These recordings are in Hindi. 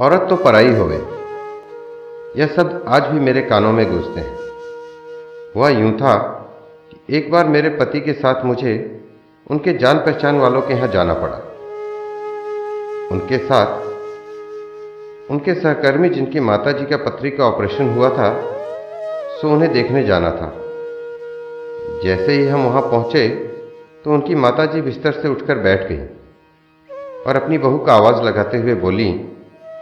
औरत तो पराई होवे यह शब्द आज भी मेरे कानों में गूंजते हैं। हुआ यूँ था कि एक बार मेरे पति के साथ मुझे उनके जान पहचान वालों के यहाँ जाना पड़ा। उनके साथ, उनके सहकर्मी जिनकी माताजी का पथरी का ऑपरेशन हुआ था, सो उन्हें देखने जाना था। जैसे ही हम वहाँ पहुँचे तो उनकी माताजी बिस्तर से उठकर बैठ गई और अपनी बहू का आवाज़ लगाते हुए बोली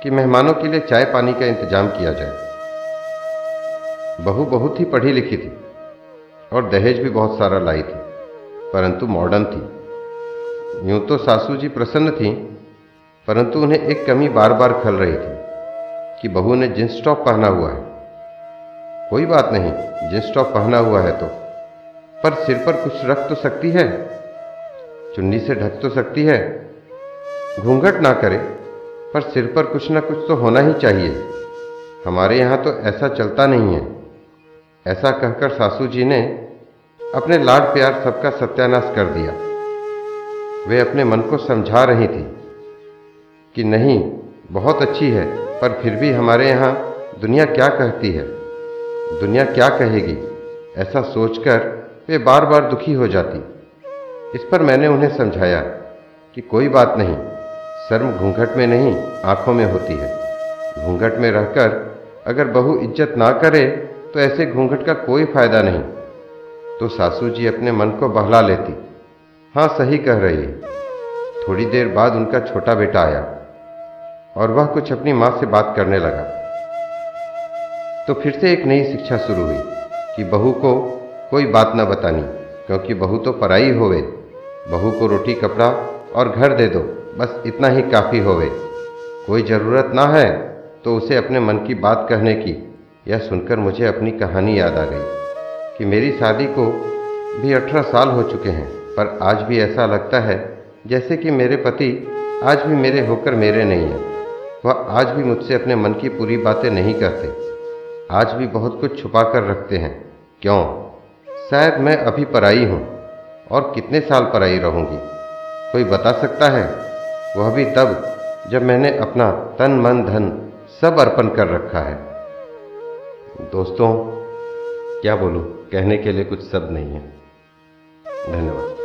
कि मेहमानों के लिए चाय पानी का इंतज़ाम किया जाए। बहू बहुत ही पढ़ी लिखी थी और दहेज भी बहुत सारा लाई थी, परंतु मॉडर्न थी। यूँ तो सासू जी प्रसन्न थी, परंतु उन्हें एक कमी बार बार खल रही थी कि बहू ने जींस टॉप पहना हुआ है। कोई बात नहीं, जींस टॉप पहना हुआ है तो। पर सिर पर कुछ रख तो सकती है? चुन्नी से ढक तो सकती है? घूंघट ना करे पर सिर पर कुछ ना कुछ तो होना ही चाहिए। हमारे यहाँ तो ऐसा चलता नहीं है। ऐसा कहकर सासू जी ने अपने लाड प्यार सबका सत्यानाश कर दिया। वे अपने मन को समझा रही थी कि नहीं, बहुत अच्छी है, पर फिर भी हमारे यहाँ दुनिया क्या कहती है? दुनिया क्या कहेगी? ऐसा सोचकर वे बार बार दुखी हो जाती। इस पर मैंने उन्हें समझाया कि कोई बात नहीं शर्म घूंघट में नहीं, आँखों में होती है। घूंघट में रहकर अगर बहू इज़्ज़त ना करे तो ऐसे घूंघट का कोई फ़ायदा नहीं। तो सासू जी अपने मन को बहला लेती। हाँ सही कह रही है। थोड़ी देर बाद उनका छोटा बेटा आया और वह कुछ अपनी माँ से बात करने लगा। तो फिर से एक नई शिक्षा शुरू हुई कि बहू को कोई बात न बतानी, क्योंकि बहू तो पराई होवे। बहू को रोटी, कपड़ा और घर दे दो। बस इतना ही काफ़ी होवे। कोई ज़रूरत ना है तो उसे अपने मन की बात कहने की। यह सुनकर मुझे अपनी कहानी याद आ गई कि मेरी शादी को भी अठारह साल हो चुके हैं, पर आज भी ऐसा लगता है जैसे कि मेरे पति आज भी मेरे होकर मेरे नहीं हैं। वह आज भी मुझसे अपने मन की पूरी बातें नहीं कहते। आज भी बहुत कुछ छुपा कर रखते हैं। क्यों? शायद मैं अभी पराई हूँ और कितने साल पराई रहूँगी। कोई बता सकता है? वह भी तब, जब मैंने अपना तन, मन, धन सब अर्पण कर रखा है। दोस्तों, क्या बोलूँ? कहने के लिए कुछ शब्द नहीं है। धन्यवाद।